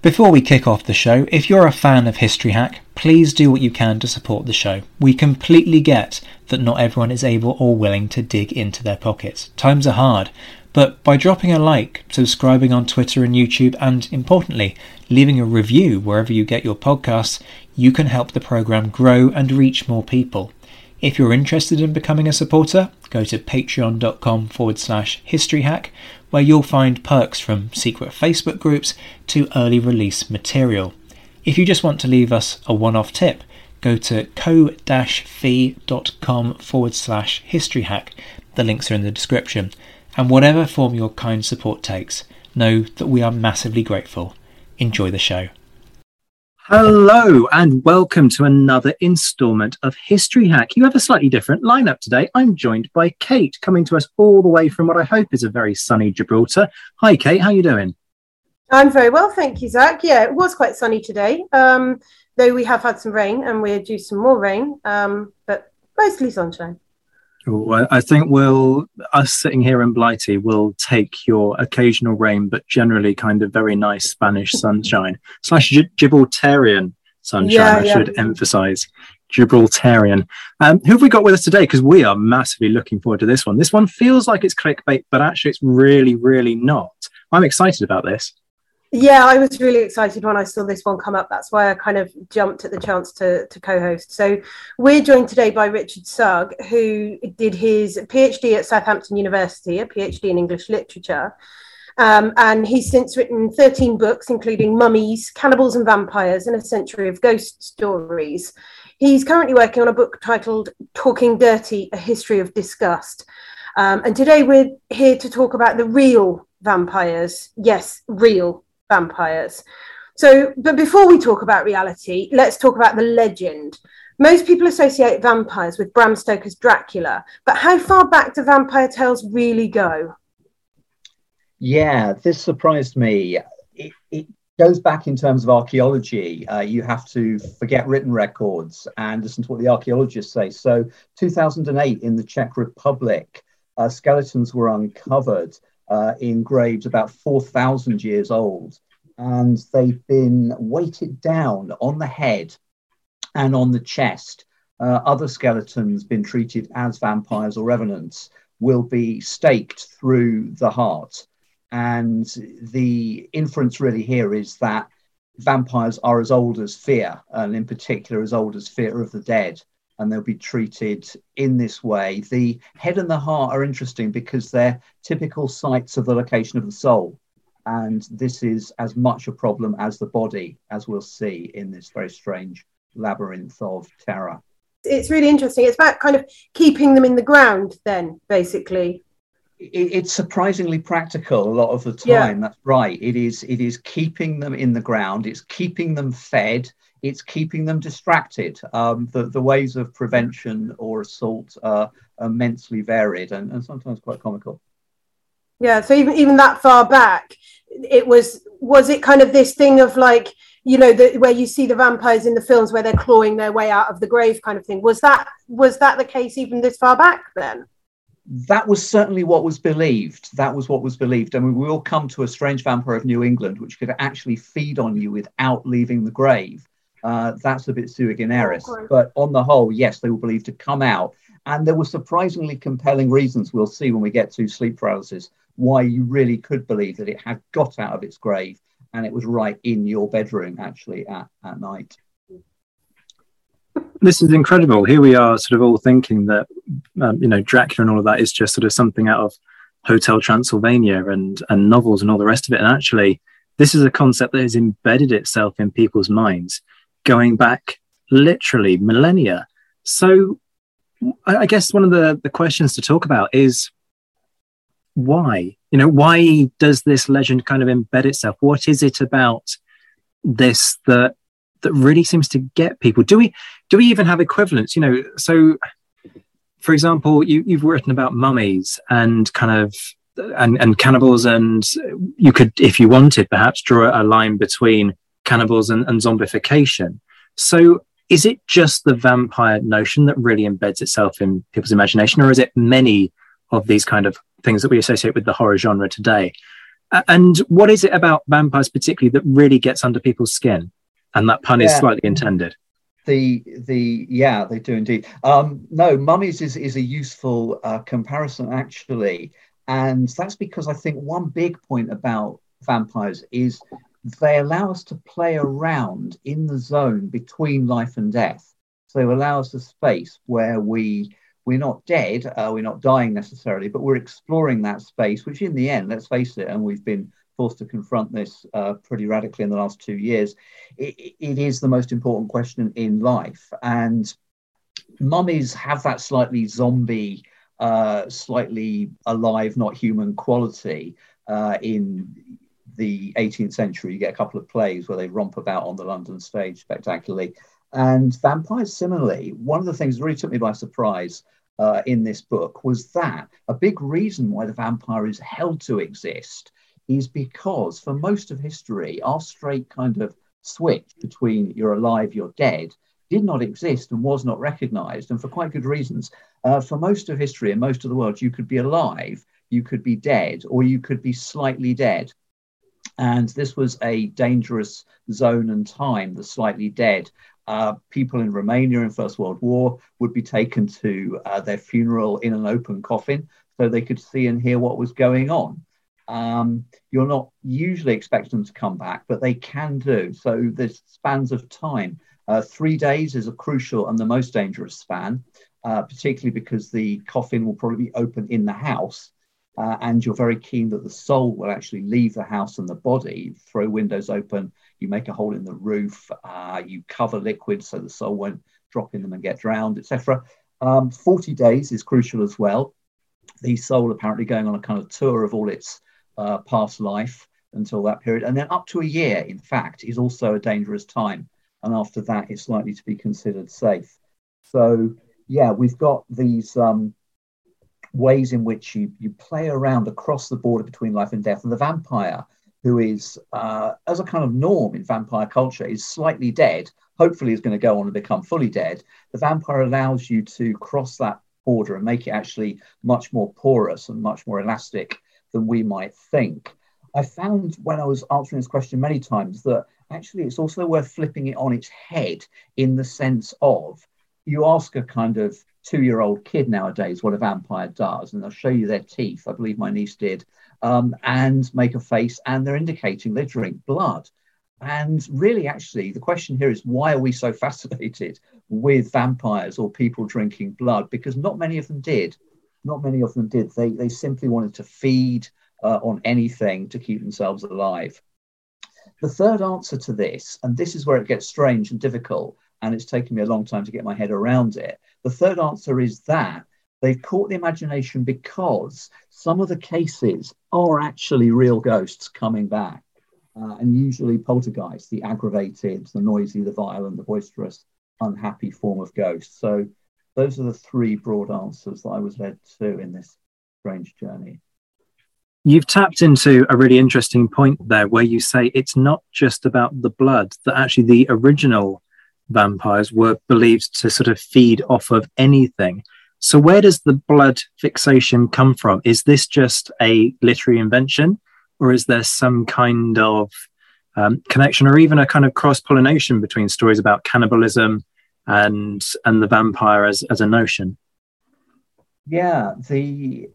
Before we kick off the show, if you're a fan of History Hack, please do what you can to support the show. We completely get that not everyone is able or willing to dig into their pockets. Times are hard, but by dropping a like, subscribing on Twitter and YouTube, and importantly, leaving a review wherever you get your podcasts, you can help the program grow and reach more people. If you're interested in becoming a supporter, go to patreon.com forward slash historyhack, where you'll find perks from secret Facebook groups to early release material. If you just want to leave us a one off tip, go to ko-fi.com forward slash historyhack. The links are in the description and whatever form your kind support takes, know that we are massively grateful. Enjoy the show. Hello, and welcome to another instalment of History Hack. You have a slightly different lineup today. I'm joined by Kate, coming to us all the way from what I hope is a very sunny Gibraltar. Hi, Kate. How are you doing? I'm very well, thank you, Zach. Yeah, it was quite sunny today, um, though we have had some rain, and we're due some more rain, um, but mostly sunshine. I think we'll us sitting here in Blighty will take your occasional rain, but generally kind of very nice Spanish sunshine slash Gibraltarian sunshine. Yeah, I yeah. should emphasize Gibraltarian. Um, who have we got with us today? Because we are massively looking forward to this one. This one feels like it's clickbait, but actually it's really, really not. I'm excited about this. Yeah, I was really excited when I saw this one come up. That's why I kind of jumped at the chance to, to co host. So, we're joined today by Richard Sugg, who did his PhD at Southampton University, a PhD in English literature. Um, and he's since written 13 books, including Mummies, Cannibals and Vampires, and a Century of Ghost Stories. He's currently working on a book titled Talking Dirty A History of Disgust. Um, and today we're here to talk about the real vampires. Yes, real vampires. So, but before we talk about reality, let's talk about the legend. Most people associate vampires with Bram Stoker's Dracula, but how far back do vampire tales really go? Yeah, this surprised me. It, it goes back in terms of archaeology. Uh, you have to forget written records and listen to what the archaeologists say. So, 2008 in the Czech Republic, uh, skeletons were uncovered uh, in graves about 4,000 years old. And they've been weighted down on the head and on the chest. Uh, other skeletons been treated as vampires or revenants will be staked through the heart. And the inference really here is that vampires are as old as fear, and in particular, as old as fear of the dead and they'll be treated in this way. The head and the heart are interesting because they're typical sites of the location of the soul. And this is as much a problem as the body, as we'll see in this very strange labyrinth of terror. It's really interesting. It's about kind of keeping them in the ground, then, basically. It's surprisingly practical a lot of the time. Yeah. That's right. It is. It is keeping them in the ground. It's keeping them fed it's keeping them distracted. Um, the, the ways of prevention or assault are immensely varied and, and sometimes quite comical. Yeah, so even even that far back, it was was it kind of this thing of like you know the, where you see the vampires in the films where they're clawing their way out of the grave kind of thing. Was that was that the case even this far back then? That was certainly what was believed. That was what was believed. I mean, we all come to a strange vampire of New England, which could actually feed on you without leaving the grave uh, that's a bit sui generis. Oh, but on the whole, yes, they were believed to come out And there were surprisingly compelling reasons we'll see when we get to sleep paralysis why you really could believe that it had got out of its grave and it was right in your bedroom actually at, at night. This is incredible. Here we are, sort of all thinking that, um, you know, Dracula and all of that is just sort of something out of Hotel Transylvania and and novels and all the rest of it. And actually, this is a concept that has embedded itself in people's minds, going back literally millennia. So, I guess one of the the questions to talk about is why you know why does this legend kind of embed itself what is it about this that that really seems to get people do we do we even have equivalents you know so for example you, you've written about mummies and kind of and, and cannibals and you could if you wanted perhaps draw a line between cannibals and, and zombification so is it just the vampire notion that really embeds itself in people's imagination or is it many of these kind of things that we associate with the horror genre today. And what is it about vampires particularly that really gets under people's skin? And that pun yeah. is slightly intended. The the yeah they do indeed. Um, no, mummies is is a useful uh, comparison actually, and that's because I think one big point about vampires is they allow us to play around in the zone between life and death. So they allow us a space where we we're not dead, uh, we're not dying necessarily, but we're exploring that space, which in the end, let's face it, and we've been forced to confront this uh, pretty radically in the last two years, it, it is the most important question in life. And mummies have that slightly zombie, uh, slightly alive, not human quality uh, in the 18th century. You get a couple of plays where they romp about on the London stage spectacularly. And vampires, similarly, one of the things that really took me by surprise uh, in this book was that a big reason why the vampire is held to exist is because for most of history, our straight kind of switch between you're alive, you're dead did not exist and was not recognized, and for quite good reasons. Uh, for most of history and most of the world, you could be alive, you could be dead, or you could be slightly dead. And this was a dangerous zone and time, the slightly dead, uh, people in Romania in First World War would be taken to uh, their funeral in an open coffin so they could see and hear what was going on. Um, you're not usually expecting them to come back, but they can do. So there's spans of time. Uh, three days is a crucial and the most dangerous span, uh, particularly because the coffin will probably be open in the house. Uh, and you're very keen that the soul will actually leave the house and the body, throw windows open, you make a hole in the roof, uh, you cover liquids so the soul won't drop in them and get drowned, etc. Um, 40 days is crucial as well. The soul apparently going on a kind of tour of all its uh, past life until that period. And then up to a year, in fact, is also a dangerous time. And after that, it's likely to be considered safe. So, yeah, we've got these um, ways in which you, you play around across the border between life and death. And the vampire who is, uh, as a kind of norm in vampire culture, is slightly dead, hopefully is going to go on and become fully dead, the vampire allows you to cross that border and make it actually much more porous and much more elastic than we might think. I found when I was answering this question many times that actually it's also worth flipping it on its head in the sense of you ask a kind of two year old kid nowadays what a vampire does, and they'll show you their teeth. I believe my niece did um, and make a face, and they're indicating they drink blood. And really, actually, the question here is why are we so fascinated with vampires or people drinking blood? Because not many of them did. Not many of them did. They, they simply wanted to feed uh, on anything to keep themselves alive. The third answer to this, and this is where it gets strange and difficult, and it's taken me a long time to get my head around it. The third answer is that They've caught the imagination because some of the cases are actually real ghosts coming back, uh, and usually poltergeists, the aggravated, the noisy, the violent, the boisterous, unhappy form of ghost. So those are the three broad answers that I was led to in this strange journey. You've tapped into a really interesting point there where you say it's not just about the blood, that actually the original vampires were believed to sort of feed off of anything. So, where does the blood fixation come from? Is this just a literary invention, or is there some kind of um, connection, or even a kind of cross pollination between stories about cannibalism and and the vampire as as a notion? Yeah, the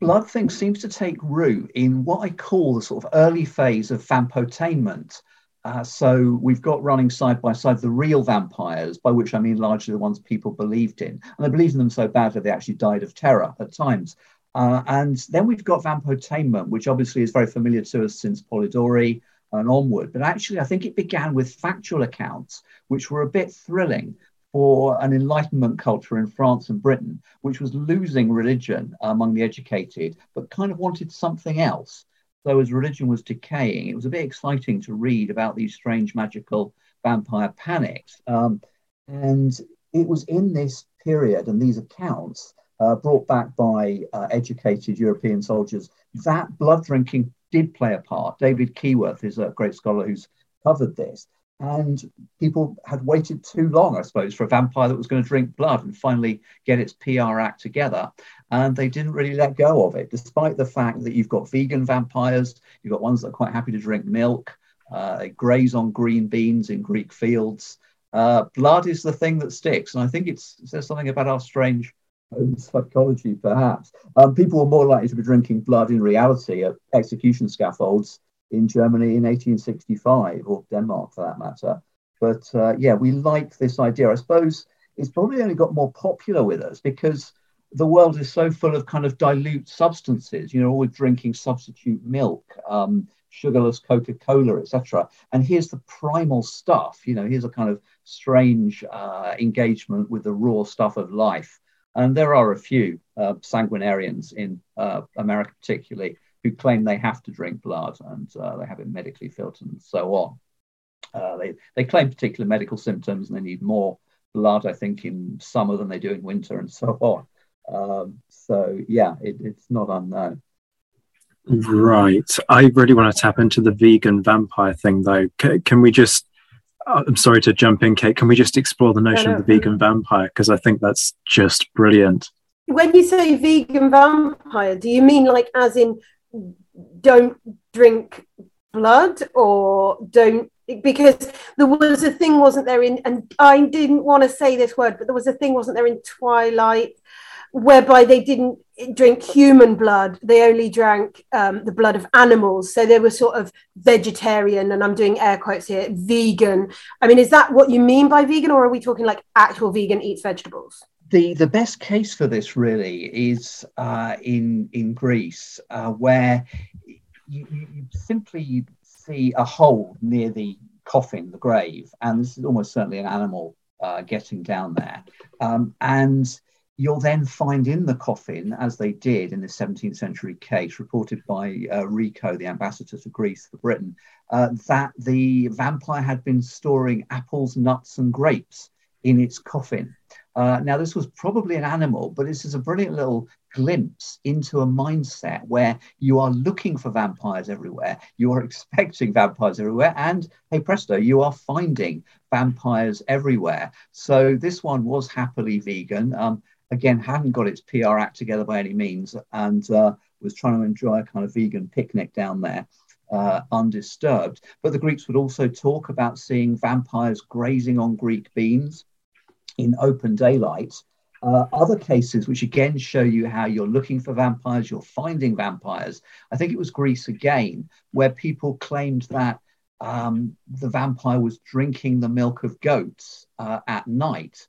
blood thing seems to take root in what I call the sort of early phase of vampotainment. Uh, so we've got running side by side the real vampires, by which I mean largely the ones people believed in. And they believed in them so badly they actually died of terror at times. Uh, and then we've got vampotainment, which obviously is very familiar to us since Polidori and onward. But actually, I think it began with factual accounts, which were a bit thrilling for an Enlightenment culture in France and Britain, which was losing religion among the educated, but kind of wanted something else. So, as religion was decaying, it was a bit exciting to read about these strange magical vampire panics. Um, and it was in this period and these accounts uh, brought back by uh, educated European soldiers that blood drinking did play a part. David Keyworth is a great scholar who's covered this. And people had waited too long, I suppose, for a vampire that was going to drink blood and finally get its PR act together. And they didn't really let go of it, despite the fact that you've got vegan vampires, you've got ones that are quite happy to drink milk, uh, they graze on green beans in Greek fields. Uh, blood is the thing that sticks. And I think it says something about our strange psychology, perhaps. Um, people were more likely to be drinking blood in reality at execution scaffolds in Germany in 1865 or Denmark for that matter. But uh, yeah, we like this idea. I suppose it's probably only got more popular with us because the world is so full of kind of dilute substances. You know, we're drinking substitute milk, um, sugarless Coca Cola, etc. And here's the primal stuff. You know, here's a kind of strange uh, engagement with the raw stuff of life. And there are a few uh, sanguinarians in uh, America, particularly, who claim they have to drink blood and uh, they have it medically filtered and so on. Uh, they, they claim particular medical symptoms and they need more blood, I think, in summer than they do in winter and so on. Um, so, yeah, it, it's not unknown. Right. I really want to tap into the vegan vampire thing, though. C- can we just Oh, I'm sorry to jump in, Kate. Can we just explore the notion of the vegan vampire? Because I think that's just brilliant. When you say vegan vampire, do you mean like as in don't drink blood or don't because there was a thing wasn't there in and i didn't want to say this word but there was a thing wasn't there in twilight whereby they didn't drink human blood. They only drank um, the blood of animals. So they were sort of vegetarian and i'm doing air quotes here vegan. I mean is that what you mean by vegan or are we talking like actual vegan eats vegetables? The the best case for this really is uh, in in Greece, uh, where you, you, simply see a hole near the coffin, the grave, and this is almost certainly an animal uh, getting down there, um, and you'll then find in the coffin, as they did in the 17th century case reported by uh, Rycaut, the ambassador to Greece for Britain, uh, that the vampire had been storing apples, nuts, and grapes in its coffin. Uh, now, this was probably an animal, but this is a brilliant little glimpse into a mindset where you are looking for vampires everywhere, you are expecting vampires everywhere, and hey presto, you are finding vampires everywhere. So this one was happily vegan. Um, again, hadn't got its PR act together by any means, and uh, was trying to enjoy a kind of vegan picnic down there. Uh, undisturbed. But the Greeks would also talk about seeing vampires grazing on Greek beans in open daylight. Uh, other cases, which again show you how you're looking for vampires, you're finding vampires. I think it was Greece again, where people claimed that um, the vampire was drinking the milk of goats uh, at night.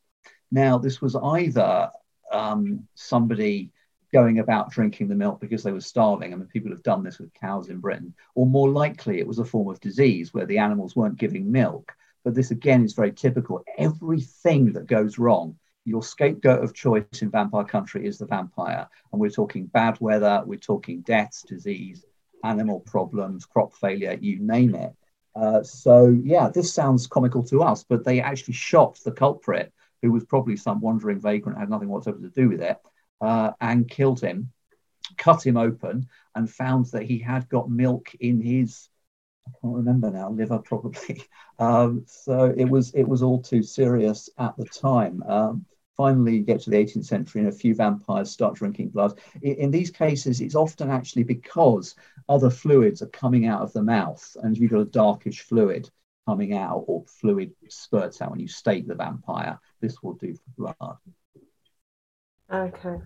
Now, this was either um, somebody going about drinking the milk because they were starving. I mean, people have done this with cows in Britain, or more likely, it was a form of disease where the animals weren't giving milk but this again is very typical. Everything that goes wrong, your scapegoat of choice in vampire country is the vampire. And we're talking bad weather, we're talking deaths, disease, animal problems, crop failure, you name it. Uh, so, yeah, this sounds comical to us, but they actually shot the culprit, who was probably some wandering vagrant, had nothing whatsoever to do with it, uh, and killed him, cut him open, and found that he had got milk in his I can't remember now, liver probably. Um, so it was it was all too serious at the time. Um, finally, you get to the 18th century, and a few vampires start drinking blood. In, in, these cases, it's often actually because other fluids are coming out of the mouth, and you've got a darkish fluid coming out, or fluid spurts out when you stake the vampire. This will do for blood. Okay.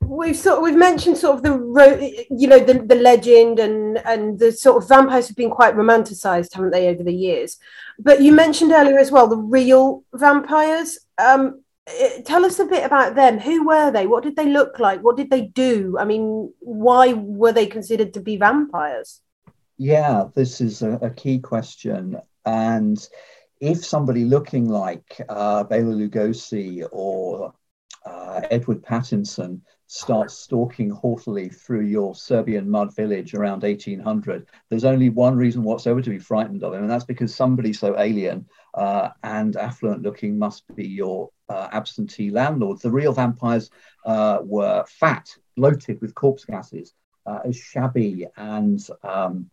We've sort of, we've mentioned sort of the you know the, the legend and and the sort of vampires have been quite romanticized, haven't they, over the years? But you mentioned earlier as well the real vampires. Um, eh, tell us a bit about them. Who were they? What did they look like? What did they do? I mean, why were they considered to be vampires? Yeah, this is a, a key question, and if somebody looking like uh, Bela Lugosi or uh, Edward Pattinson starts stalking haughtily through your Serbian mud village around 1800, there's only one reason whatsoever to be frightened of him, and that's because somebody so alien uh, and affluent looking must be your uh, absentee landlord. The real vampires uh, were fat, bloated with corpse gases, uh, as shabby and um,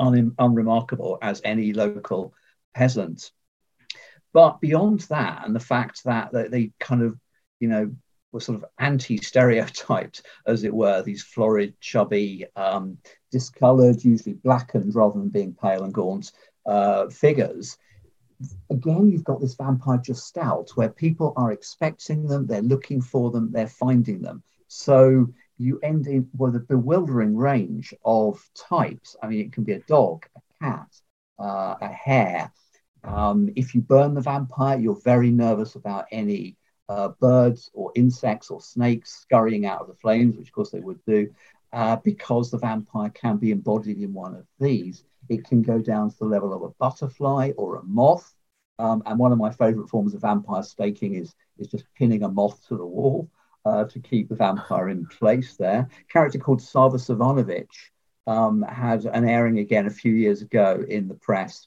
un- unremarkable as any local peasant. But beyond that, and the fact that they kind of you know, were sort of anti-stereotyped, as it were, these florid, chubby, um, discoloured, usually blackened rather than being pale and gaunt uh, figures. Again, you've got this vampire just gestalt where people are expecting them, they're looking for them, they're finding them. So you end in with a bewildering range of types. I mean, it can be a dog, a cat, uh, a hare. Um, if you burn the vampire, you're very nervous about any uh, birds or insects or snakes scurrying out of the flames, which of course they would do, uh, because the vampire can be embodied in one of these. It can go down to the level of a butterfly or a moth. Um, and one of my favorite forms of vampire staking is, is just pinning a moth to the wall uh, to keep the vampire in place there. A character called Sava Savanovic um, had an airing again a few years ago in the press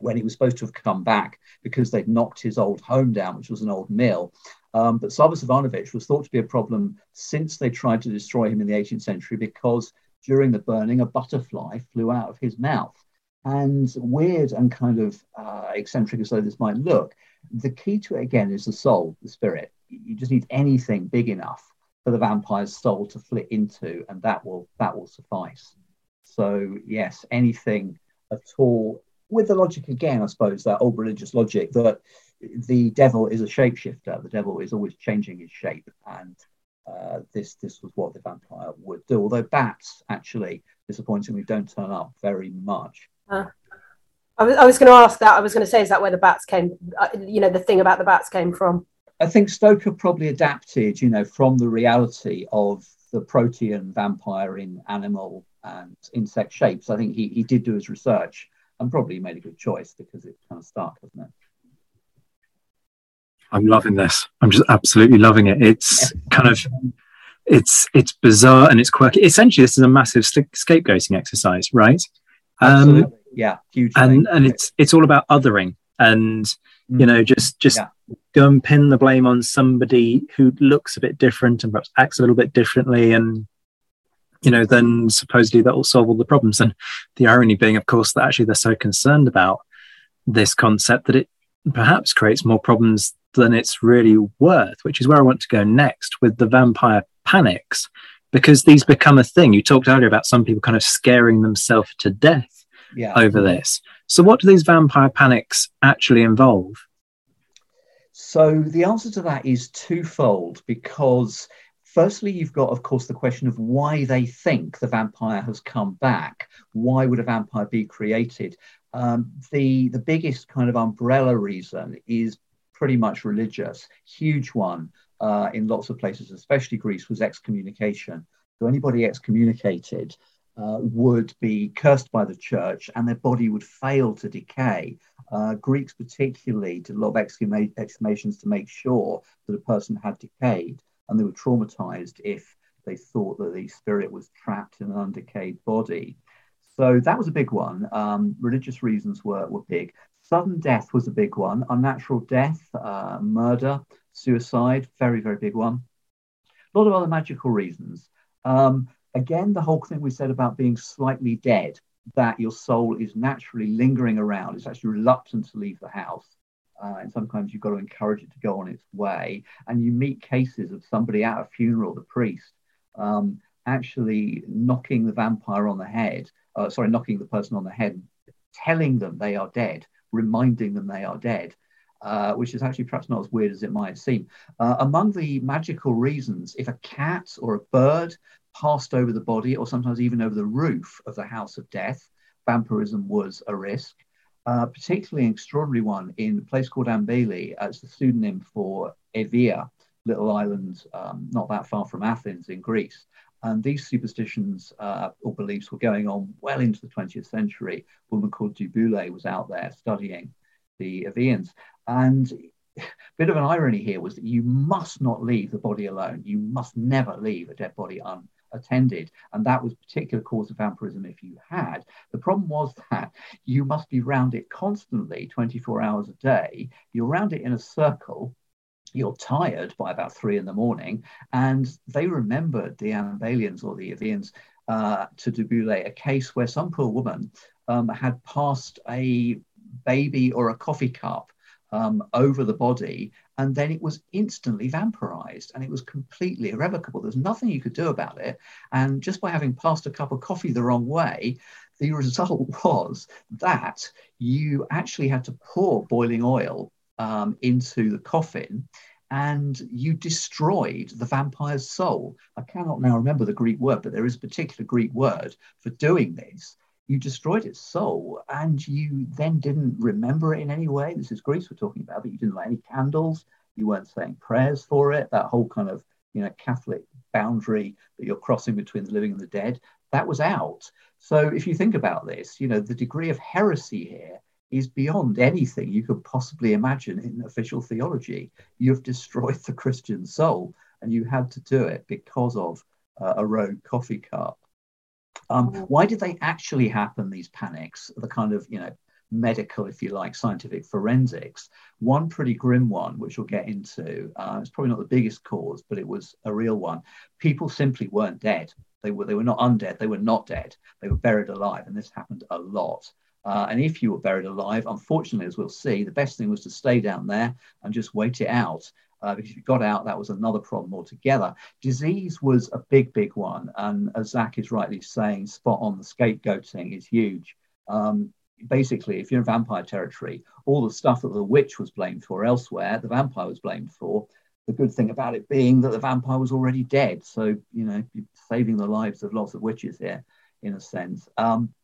when he was supposed to have come back because they'd knocked his old home down, which was an old mill. Um, but Sava Savanovic was thought to be a problem since they tried to destroy him in the 18th century because during the burning, a butterfly flew out of his mouth. And weird and kind of uh, eccentric as though this might look, the key to it again is the soul, the spirit. You just need anything big enough for the vampire's soul to flit into, and that will that will suffice. So yes, anything at all with the logic again, I suppose, that old religious logic that the devil is a shapeshifter. The devil is always changing his shape, and uh, this this was what the vampire would do. Although bats, actually, disappointingly, don't turn up very much. Uh, I was, I was going to ask that. I was going to say, is that where the bats came? Uh, you know, the thing about the bats came from. I think Stoker probably adapted, you know, from the reality of the protean vampire in animal and insect shapes. I think he, he did do his research and probably made a good choice because it's kind of stark, isn't it? I'm loving this. I'm just absolutely loving it. It's kind of it's it's bizarre and it's quirky. Essentially, this is a massive scapegoating exercise, right? Um, yeah, huge. And and it's it's all about othering and mm. you know just just yeah. go and pin the blame on somebody who looks a bit different and perhaps acts a little bit differently and you know, then supposedly that will solve all the problems. And the irony being, of course, that actually they're so concerned about this concept that it perhaps creates more problems than it's really worth, which is where I want to go next with the vampire panics, because these become a thing. You talked earlier about some people kind of scaring themselves to death yeah. over this. So, what do these vampire panics actually involve? So, the answer to that is twofold because Firstly, you've got, of course, the question of why they think the vampire has come back. Why would a vampire be created? Um, the, the biggest kind of umbrella reason is pretty much religious, huge one uh, in lots of places, especially Greece, was excommunication. So anybody excommunicated uh, would be cursed by the church and their body would fail to decay. Uh, Greeks, particularly, did a lot of exhumations to make sure that a person had decayed and they were traumatized if they thought that the spirit was trapped in an undecayed body. So that was a big one. Um, religious reasons were, were big. Sudden death was a big one. Unnatural death, uh, murder, suicide, very, very big one. A lot of other magical reasons. Um, again, the whole thing we said about being slightly dead, that your soul is naturally lingering around, it's actually reluctant to leave the house uh, and sometimes you've got to encourage it to go on its way. And you meet cases of somebody at a funeral, the priest, um, actually knocking the vampire on the head, uh, sorry, knocking the person on the head, telling them they are dead, reminding them they are dead. uh, which is actually perhaps not as weird as it might seem. Uh, among the magical reasons, if a cat or a bird passed over the body, or sometimes even over the roof of the house of death, vampirism was a risk. Uh, particularly an extraordinary one in a place called Ambeli as the pseudonym for Evia, little island um, not that far from Athens in Greece. And these superstitions uh, or beliefs were going on well into the 20th century. A woman called du Boulay was out there studying the Evians. And a bit of an irony here was that you must not leave the body alone. You must never leave a dead body un, attended. And that was particular cause of vampirism if you had. The problem was that you must be round it constantly, 24 hours a day. You're round it in a circle. You're tired by about three in the morning. And they remembered the Ambalians or the Evians uh, to du Boulay, a case where some poor woman um, had passed a baby or a coffee cup um, over the body, and then it was instantly vampirized and it was completely irrevocable. There's nothing you could do about it. And just by having passed a cup of coffee the wrong way, the result was that you actually had to pour boiling oil um, into the coffin and you destroyed the vampire's soul. I cannot now remember the Greek word, but there is a particular Greek word for doing this you destroyed its soul and you then didn't remember it in any way. This is Greece we're talking about, but you didn't light any candles. You weren't saying prayers for it. That whole kind of you know Catholic boundary that you're crossing between the living and the dead that was out. So if you think about this, you know the degree of heresy here is beyond anything you could possibly imagine in official theology. You've destroyed the Christian soul, and you had to do it because of uh, a rogue coffee cup. Um, mm. why did they actually happen, these panics, the kind of, you know, medical, if you like, scientific forensics? One pretty grim one, which we'll get into, uh, it's probably not the biggest cause, but it was a real one. People simply weren't dead. They were, they were not undead, they were not dead. They were buried alive, and this happened a lot. Uh, and if you were buried alive, unfortunately, as we'll see, the best thing was to stay down there and just wait it out uh, because if you got out, that was another problem altogether. Disease was a big, big one. And as Zach is rightly saying, spot on the scapegoating is huge. Um, basically, if you're in vampire territory, all the stuff that the witch was blamed for elsewhere, the vampire was blamed for. The good thing about it being that the vampire was already dead. So, you know, saving the lives of lots of witches here, in a sense. Um,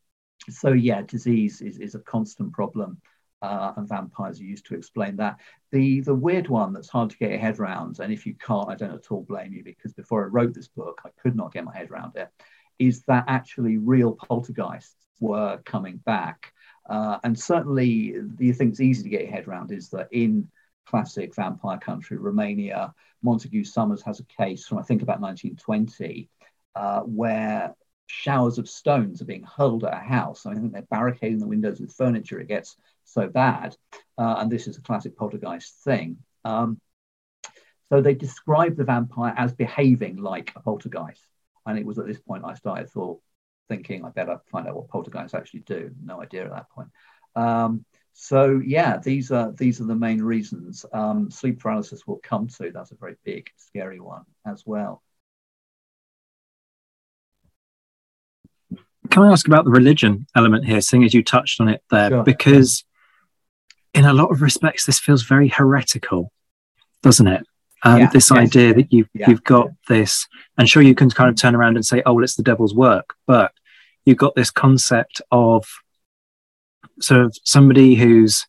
so, yeah, disease is, is a constant problem uh, and vampires are used to explain that. The the weird one that's hard to get your head around, and if you can't, I don't at all blame you because before I wrote this book, I could not get my head around it. Is that actually real poltergeists were coming back? Uh, and certainly, the thing that's easy to get your head around is that in classic vampire country, Romania, Montague Summers has a case from I think about 1920 uh, where showers of stones are being hurled at a house. I think they're barricading the windows with furniture. It gets so bad. Uh, and this is a classic poltergeist thing. Um, so they describe the vampire as behaving like a poltergeist. And it was at this point I started thought, thinking I better find out what poltergeists actually do. No idea at that point. Um, so yeah, these are these are the main reasons. Um, sleep paralysis will come to. That's a very big, scary one as well. Can I ask about the religion element here, seeing as you touched on it there? Sure. Because in a lot of respects, this feels very heretical, doesn't it? Um, yeah, this yes. idea that you've yeah. you've got this, and sure, you can kind of turn around and say, "Oh, well, it's the devil's work," but you've got this concept of sort of somebody who's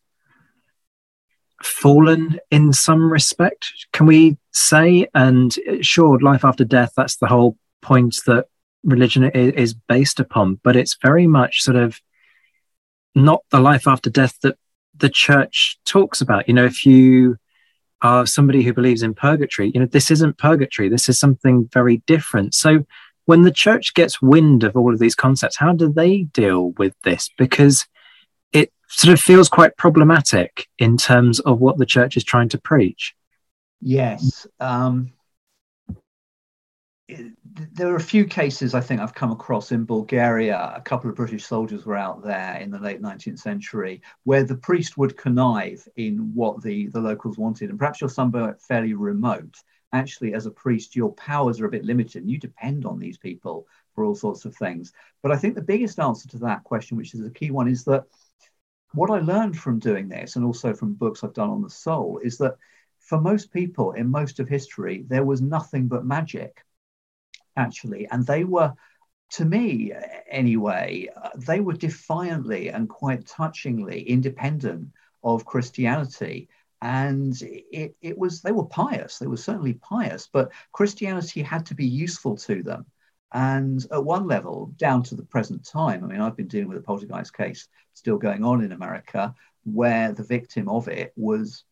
fallen in some respect, can we say? And sure, life after death, that's the whole point that religion is based upon, but it's very much sort of not the life after death that the church talks about. You know, if you are somebody who believes in purgatory, you know, this isn't purgatory. This is something very different. So when the church gets wind of all of these concepts, how do they deal with this? Because it sort of feels quite problematic in terms of what the church is trying to preach. Yes. Um, there are a few cases I think I've come across in Bulgaria. A couple of British soldiers were out there in the late 19th century where the priest would connive in what the, the locals wanted. And perhaps you're somewhere fairly remote. Actually, as a priest, your powers are a bit limited and you depend on these people for all sorts of things. But I think the biggest answer to that question, which is a key one, is that what I learned from doing this, and also from books I've done on the soul, is that for most people in most of history, there was nothing but magic, actually. And they were, to me anyway, they were defiantly and quite touchingly independent of Christianity. And it, it was, they were pious, they were certainly pious, but Christianity had to be useful to them. And at one level, down to the present time, I mean, I've been dealing with a poltergeist case still going on in America where the victim of it was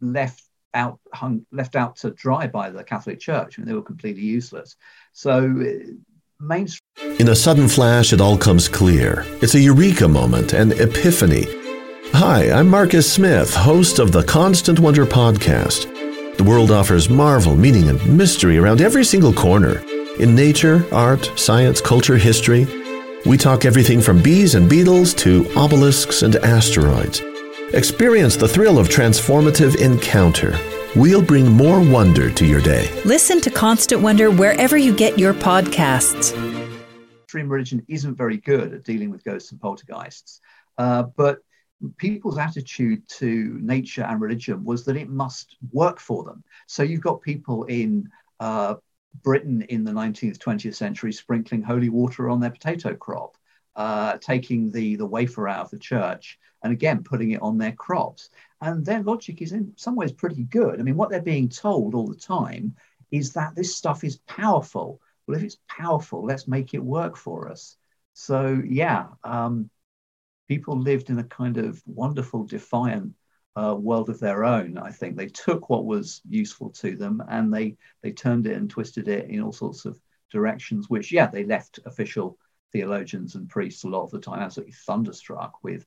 left out hung, left out to dry by the Catholic Church. I mean, they were completely useless. So uh, mainstream. In a sudden flash, it all comes clear. It's a eureka moment, an epiphany. Hi, I'm Marcus Smith, host of the Constant Wonder podcast. The world offers marvel, meaning, and mystery around every single corner. In nature, art, science, culture, history, we talk everything from bees and beetles to obelisks and asteroids. Experience the thrill of transformative encounter. We'll bring more wonder to your day. Listen to Constant Wonder wherever you get your podcasts. Mainstream religion isn't very good at dealing with ghosts and poltergeists, uh, but people's attitude to nature and religion was that it must work for them. So you've got people in uh, Britain in the 19th, 20th century sprinkling holy water on their potato crop, uh, taking the, the wafer out of the church and again putting it on their crops. And their logic is in some ways pretty good. I mean, what they're being told all the time is that this stuff is powerful. Well, if it's powerful, let's make it work for us. So, yeah, um, people lived in a kind of wonderful, defiant uh, world of their own. I think they took what was useful to them and they they turned it and twisted it in all sorts of directions. Which, yeah, they left official theologians and priests a lot of the time absolutely thunderstruck with,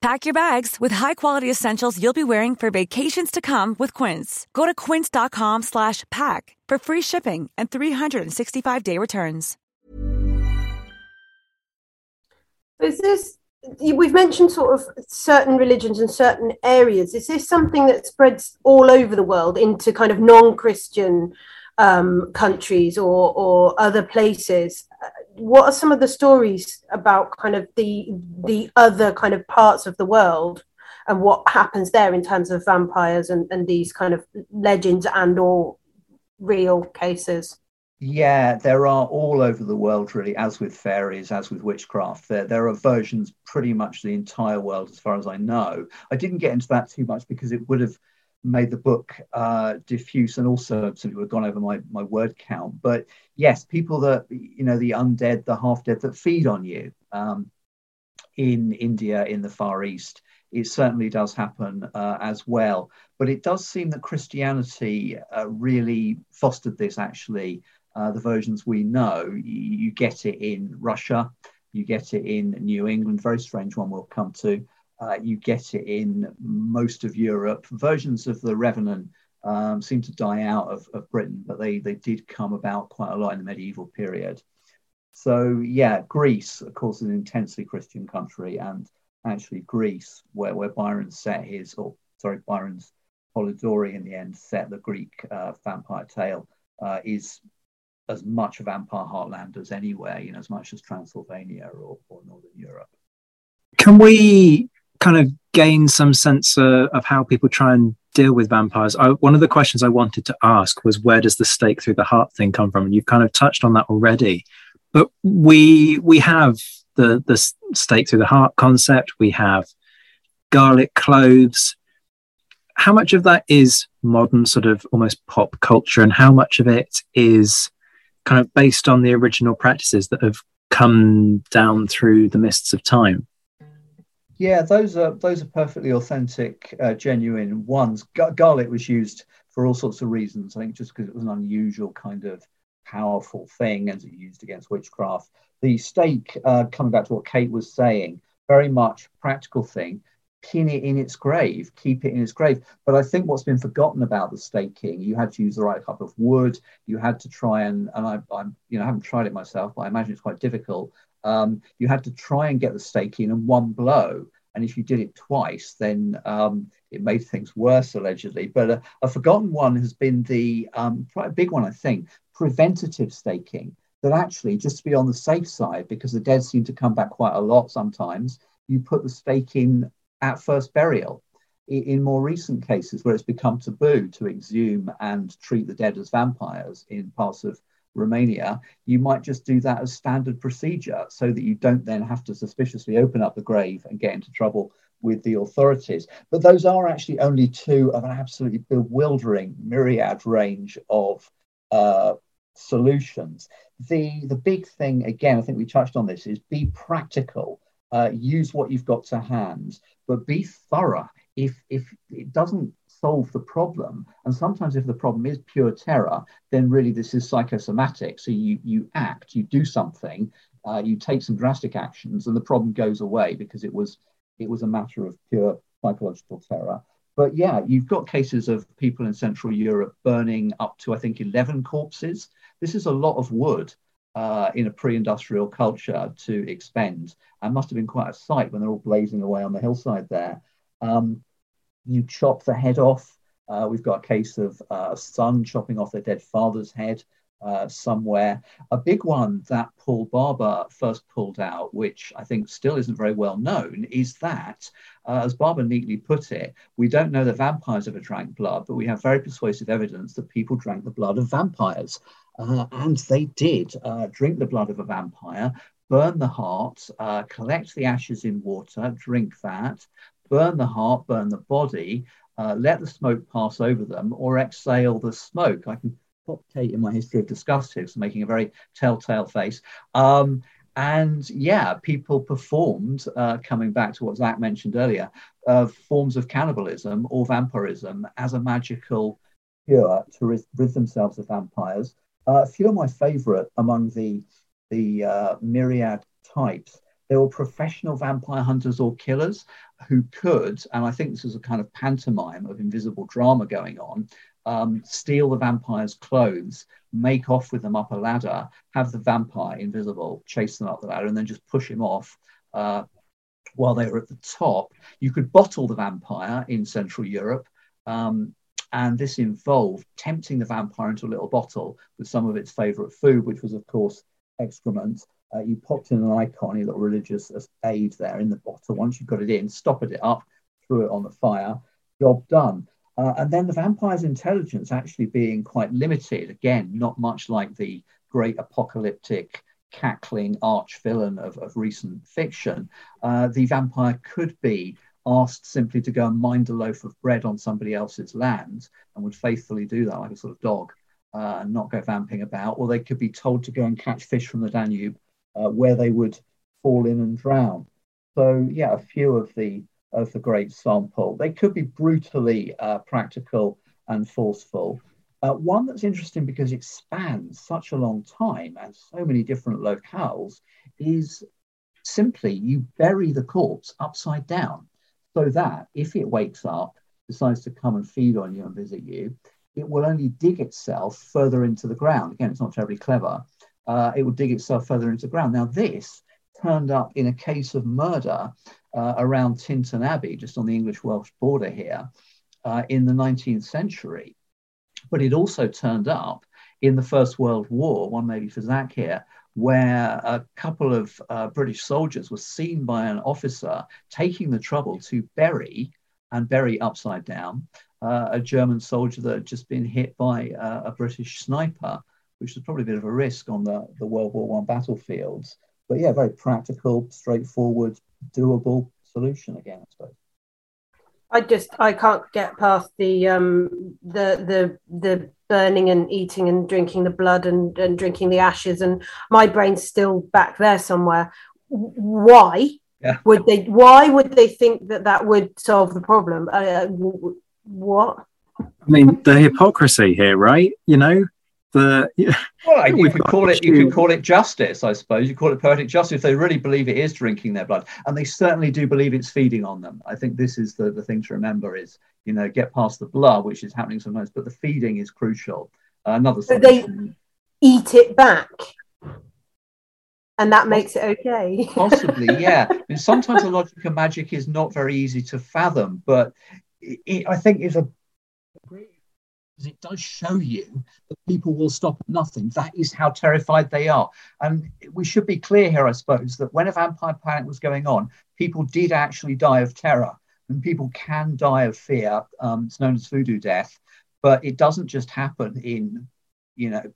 Pack your bags with high-quality essentials you'll be wearing for vacations to come with Quince. Go to quince.com slash pack for free shipping and 365-day returns. Is this we've mentioned sort of certain religions and certain areas. Is this something that spreads all over the world into kind of non-Christian um, countries or or other places? What are some of the stories about kind of the the other kind of parts of the world and what happens there in terms of vampires and, and these kind of legends and or real cases? Yeah, there are all over the world, really, as with fairies, as with witchcraft. There, there are versions pretty much the entire world, as far as I know. I didn't get into that too much because it would have made the book uh, diffuse and also sort of gone over my, my word count. But yes, people that, you know, the undead, the half dead that feed on you um, in India, in the Far East, it certainly does happen uh, as well. But it does seem that Christianity uh, really fostered this actually uh, the versions we know. You, you, get it in Russia, you get it in New England, very strange one we'll come to. Uh, you get it in most of Europe. Versions of the Revenant um, seem to die out of, of Britain, but they, they did come about quite a lot in the medieval period. So, yeah, Greece, of course, is an intensely Christian country, and actually Greece, where, where Byron set his, or sorry, Byron's Polidori in the end set the Greek uh, vampire tale, uh, is as much of vampire heartland as anywhere, you know, as much as Transylvania or, or Northern Europe. Can we kind of gain some sense uh, of how people try and deal with vampires? I, one of the questions I wanted to ask was where does the stake through the heart thing come from? And you've kind of touched on that already. But we we have the the stake through the heart concept. We have garlic cloves. how much of that is modern sort of almost pop culture and how much of it is kind of based on the original practices that have come down through the mists of time yeah those are those are perfectly authentic uh, genuine ones Gar- garlic was used for all sorts of reasons i think just because it was an unusual kind of powerful thing and it used against witchcraft the stake uh, coming back to what kate was saying very much practical thing pin it in its grave, keep it in its grave. But I think what's been forgotten about the staking, you had to use the right type of wood. You had to try and, and I, I'm, you know, I haven't tried it myself, but I imagine it's quite difficult. Um, you had to try and get the stake in in one blow. And if you did it twice, then um, it made things worse, allegedly. But a, a forgotten one has been the um, quite a big one, I think, preventative staking. That actually, just to be on the safe side, because the dead seem to come back quite a lot sometimes, you put the stake in at first burial. In more recent cases, where it's become taboo to exhume and treat the dead as vampires in parts of Romania, you might just do that as standard procedure so that you don't then have to suspiciously open up the grave and get into trouble with the authorities. But those are actually only two of an absolutely bewildering myriad range of uh, solutions. The, the big thing, again, I think we touched on this, is be practical uh, use what you've got to hand, but be thorough. If if it doesn't solve the problem, and sometimes if the problem is pure terror, then really this is psychosomatic. So you you act, you do something, uh, you take some drastic actions, and the problem goes away because it was it was a matter of pure psychological terror. But yeah, you've got cases of people in Central Europe burning up to I think 11 corpses. This is a lot of wood uh, in a pre-industrial culture to expend, and must have been quite a sight when they're all blazing away on the hillside there. Um, you chop the head off. Uh, we've got a case of uh, a son chopping off their dead father's head uh, somewhere. A big one that Paul Barber first pulled out, which I think still isn't very well known, is that, uh, as Barber neatly put it, we don't know that vampires ever drank blood, but we have very persuasive evidence that people drank the blood of vampires. Uh, and they did uh, drink the blood of a vampire, burn the heart, uh, collect the ashes in water, drink that, burn the heart, burn the body, uh, let the smoke pass over them, or exhale the smoke. I can pop Kate in my history of disgust here, so making a very telltale face. Um, and yeah, people performed, uh, coming back to what Zach mentioned earlier, uh, forms of cannibalism or vampirism as a magical cure to rid themselves of vampires. Uh, a few of my favorite among the the uh, myriad types, there were professional vampire hunters or killers who could, and I think this was a kind of pantomime of invisible drama going on, um, steal the vampire's clothes, make off with them up a ladder, have the vampire invisible, chase them up the ladder, and then just push him off. Uh, while they were at the top, you could bottle the vampire in Central Europe, um, and this involved tempting the vampire into a little bottle with some of its favorite food, which was, of course, excrement. Uh, you popped in an icon, a little religious aid there in the bottle. Once you got it in, stoppered it up, threw it on the fire, job done. Uh, and then the vampire's intelligence actually being quite limited, again, not much like the great apocalyptic cackling arch villain of, of recent fiction. Uh, the vampire could be asked simply to go and mind a loaf of bread on somebody else's land and would faithfully do that like a sort of dog uh, and not go vamping about, or they could be told to go and catch fish from the Danube uh, where they would fall in and drown. So yeah, a few of the of the great sample. They could be brutally uh, practical and forceful. Uh, one that's interesting because it spans such a long time and so many different locales is simply you bury the corpse upside down so that if it wakes up, decides to come and feed on you and visit you, it will only dig itself further into the ground. Again, it's not terribly clever. Uh, it will dig itself further into the ground. Now, this turned up in a case of murder uh, around Tintern Abbey, just on the English Welsh border here, uh, in the 19th century. But it also turned up in the First World War, one maybe for Zach here, where a couple of uh, British soldiers were seen by an officer taking the trouble to bury and bury upside down uh, a German soldier that had just been hit by uh, a British sniper, which was probably a bit of a risk on the, the World War One battlefields. But yeah, very practical, straightforward, doable solution again, I suppose. I just I can't get past the um the the the burning and eating and drinking the blood and, and drinking the ashes and my brain's still back there somewhere. Why yeah. would they? Why would they think that that would solve the problem? Uh, what? I mean, the hypocrisy here, right? You know, the well, you could call it you could call it justice, I suppose. You call it poetic justice if they really believe it is drinking their blood, and they certainly do believe it's feeding on them. I think this is the the thing to remember is you know get past the blood, which is happening sometimes, but the feeding is crucial. Uh, another. So they eat it back and that makes it okay. Possibly, yeah. I mean, sometimes the logic of magic is not very easy to fathom, but it, it, I think is a because it does show you that people will stop at nothing. That is how terrified they are. And we should be clear here, I suppose, that when a vampire panic was going on, people did actually die of terror, and people can die of fear. Um, it's known as voodoo death, but it doesn't just happen in, you know,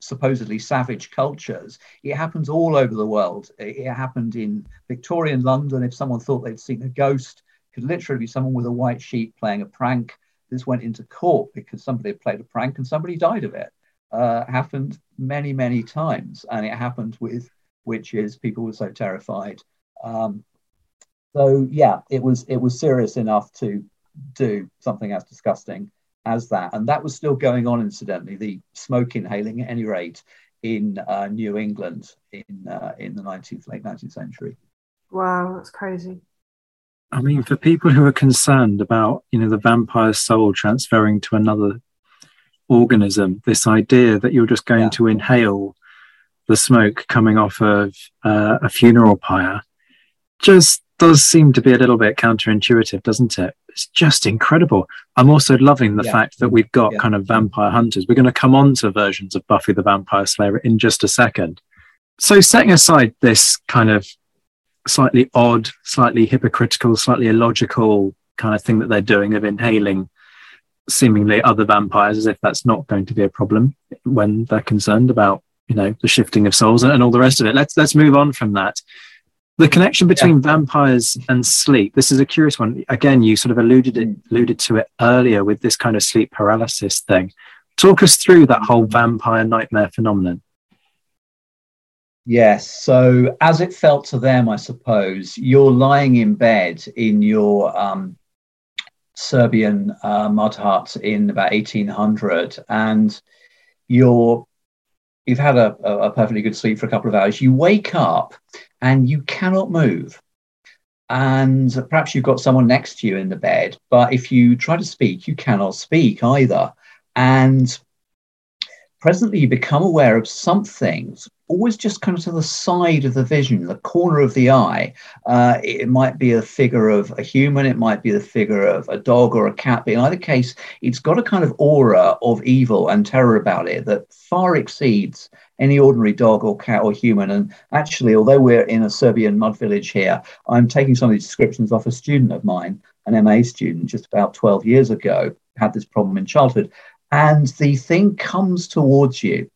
supposedly savage cultures. It happens all over the world. It happened in Victorian London. If someone thought they'd seen a ghost, could literally be someone with a white sheet playing a prank. This went into court because somebody played a prank and somebody died of it. Uh, happened many, many times, and it happened with witches. People were so terrified. Um, so yeah, it was it was serious enough to do something as disgusting as that. And that was still going on, incidentally, the smoke inhaling at any rate in uh, New England in uh, in the 19th, late 19th century. Wow, that's crazy. I mean, for people who are concerned about, you know, the vampire soul transferring to another organism, this idea that you're just going yeah. to inhale the smoke coming off of uh, a funeral pyre just does seem to be a little bit counterintuitive, doesn't it? It's just incredible. I'm also loving the yeah. fact that we've got yeah. kind of vampire hunters. We're going to come on to versions of Buffy the Vampire Slayer in just a second. So, setting aside this kind of slightly odd, slightly hypocritical, slightly illogical kind of thing that they're doing of inhaling seemingly other vampires as if that's not going to be a problem when they're concerned about you know the shifting of souls and all the rest of it let's let's move on from that the connection between yeah. vampires and sleep. This is a curious one. Again, you sort of alluded it, alluded to it earlier with this kind of sleep paralysis thing. Talk us through that whole vampire nightmare phenomenon. Yes. So, as it felt to them, I suppose, you're lying in bed in your um, Serbian uh, mud hut in about 1800, and you're you've had a, a perfectly good sleep for a couple of hours. You wake up and you cannot move. And perhaps you've got someone next to you in the bed, but if you try to speak, you cannot speak either. And presently you become aware of something always just kind of to the side of the vision, the corner of the eye. Uh, it might be a figure of a human, it might be the figure of a dog or a cat, but in either case, it's got a kind of aura of evil and terror about it that far exceeds any ordinary dog or cat or human. And actually, although we're in a Serbian mud village here, I'm taking some of these descriptions off a student of mine, an MA student, just about 12 years ago, had this problem in childhood. And the thing comes towards you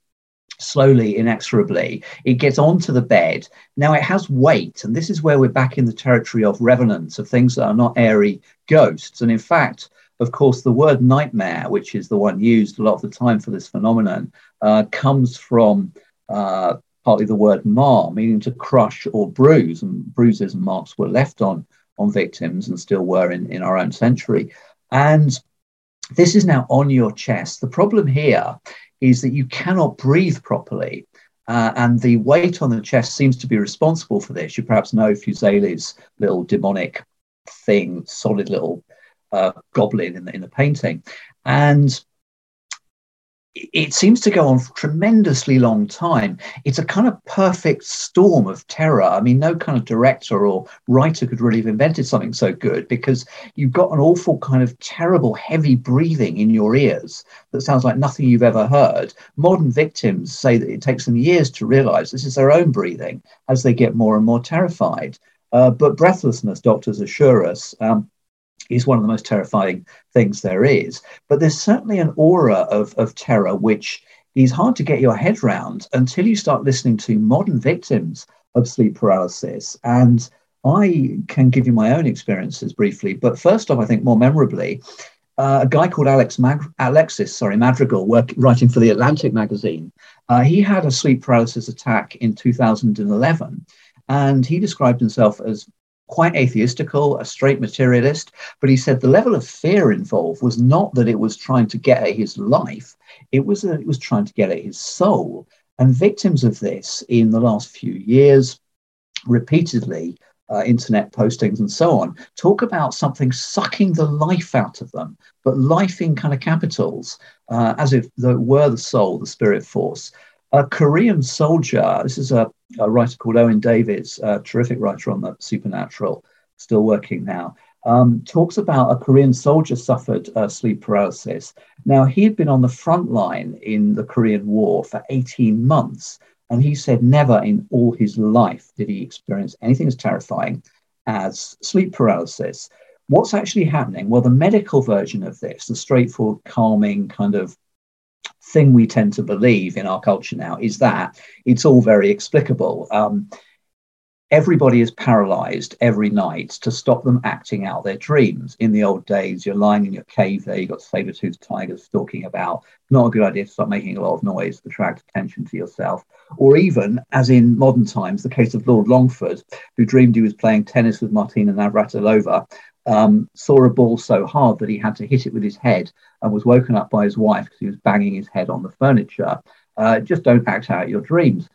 slowly, inexorably. It gets onto the bed. Now it has weight, and this is where we're back in the territory of revenants, of things that are not airy ghosts. And in fact, of course, the word nightmare, which is the one used a lot of the time for this phenomenon, uh, comes from uh, partly the word mar, meaning to crush or bruise, and bruises and marks were left on on victims and still were in, in our own century. And this is now on your chest. The problem here is that you cannot breathe properly. Uh, and the weight on the chest seems to be responsible for this. You perhaps know Fuseli's little demonic thing, solid little uh, goblin in the, in the painting. And it seems to go on for a tremendously long time. It's a kind of perfect storm of terror. I mean, no kind of director or writer could really have invented something so good because you've got an awful kind of terrible, heavy breathing in your ears that sounds like nothing you've ever heard. Modern victims say that it takes them years to realize this is their own breathing as they get more and more terrified. Uh, but breathlessness, doctors assure us, um, is one of the most terrifying things there is. But there's certainly an aura of, of terror which is hard to get your head round until you start listening to modern victims of sleep paralysis and I can give you my own experiences briefly, but first off, I think more memorably, uh, a guy called Alex Mag- Alexis, sorry, Madrigal, work, writing for the Atlantic magazine. Uh, he had a sleep paralysis attack in 2011, and he described himself as quite atheistical, a straight materialist. But he said the level of fear involved was not that it was trying to get at his life; it was that it was trying to get at his soul. And victims of this in the last few years, repeatedly uh, internet postings and so on, talk about something sucking the life out of them, but life in kind of capitals, uh, as if it were the soul, the spirit force. A Korean soldier, this is a, a writer called Owen Davies, a terrific writer on the supernatural, still working now, um, talks about a Korean soldier suffered uh, sleep paralysis. Now, he had been on the front line in the Korean War for 18 months and he said never in all his life did he experience anything as terrifying as sleep paralysis. What's actually happening? Well, the medical version of this, the straightforward, calming kind of thing we tend to believe in our culture now, is that it's all very explicable. Um, everybody is paralyzed every night to stop them acting out their dreams. In the old days, you're lying in your cave there, you've got saber-toothed tigers stalking about. Not a good idea to start making a lot of noise attract attention to yourself. Or even, as in modern times, the case of Lord Longford, who dreamed he was playing tennis with Martina Navratilova, um, saw a ball so hard that he had to hit it with his head and was woken up by his wife because he was banging his head on the furniture. Uh, just don't act out your dreams.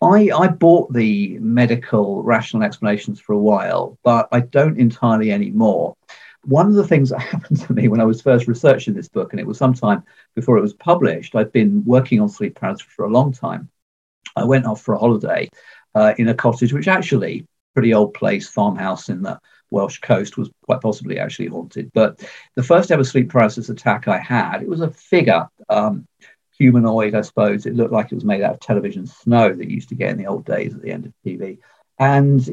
I, I bought the medical rational explanations for a while, but I don't entirely anymore. One of the things that happened to me when I was first researching this book, and it was sometime before it was published, I'd been working on sleep paralysis for a long time. I went off for a holiday uh, in a cottage, which actually pretty old place, farmhouse in the Welsh coast, was quite possibly actually haunted. But the first ever sleep paralysis attack I had, it was a figure. Um, humanoid, I suppose. It looked like it was made out of television snow that you used to get in the old days at the end of TV. And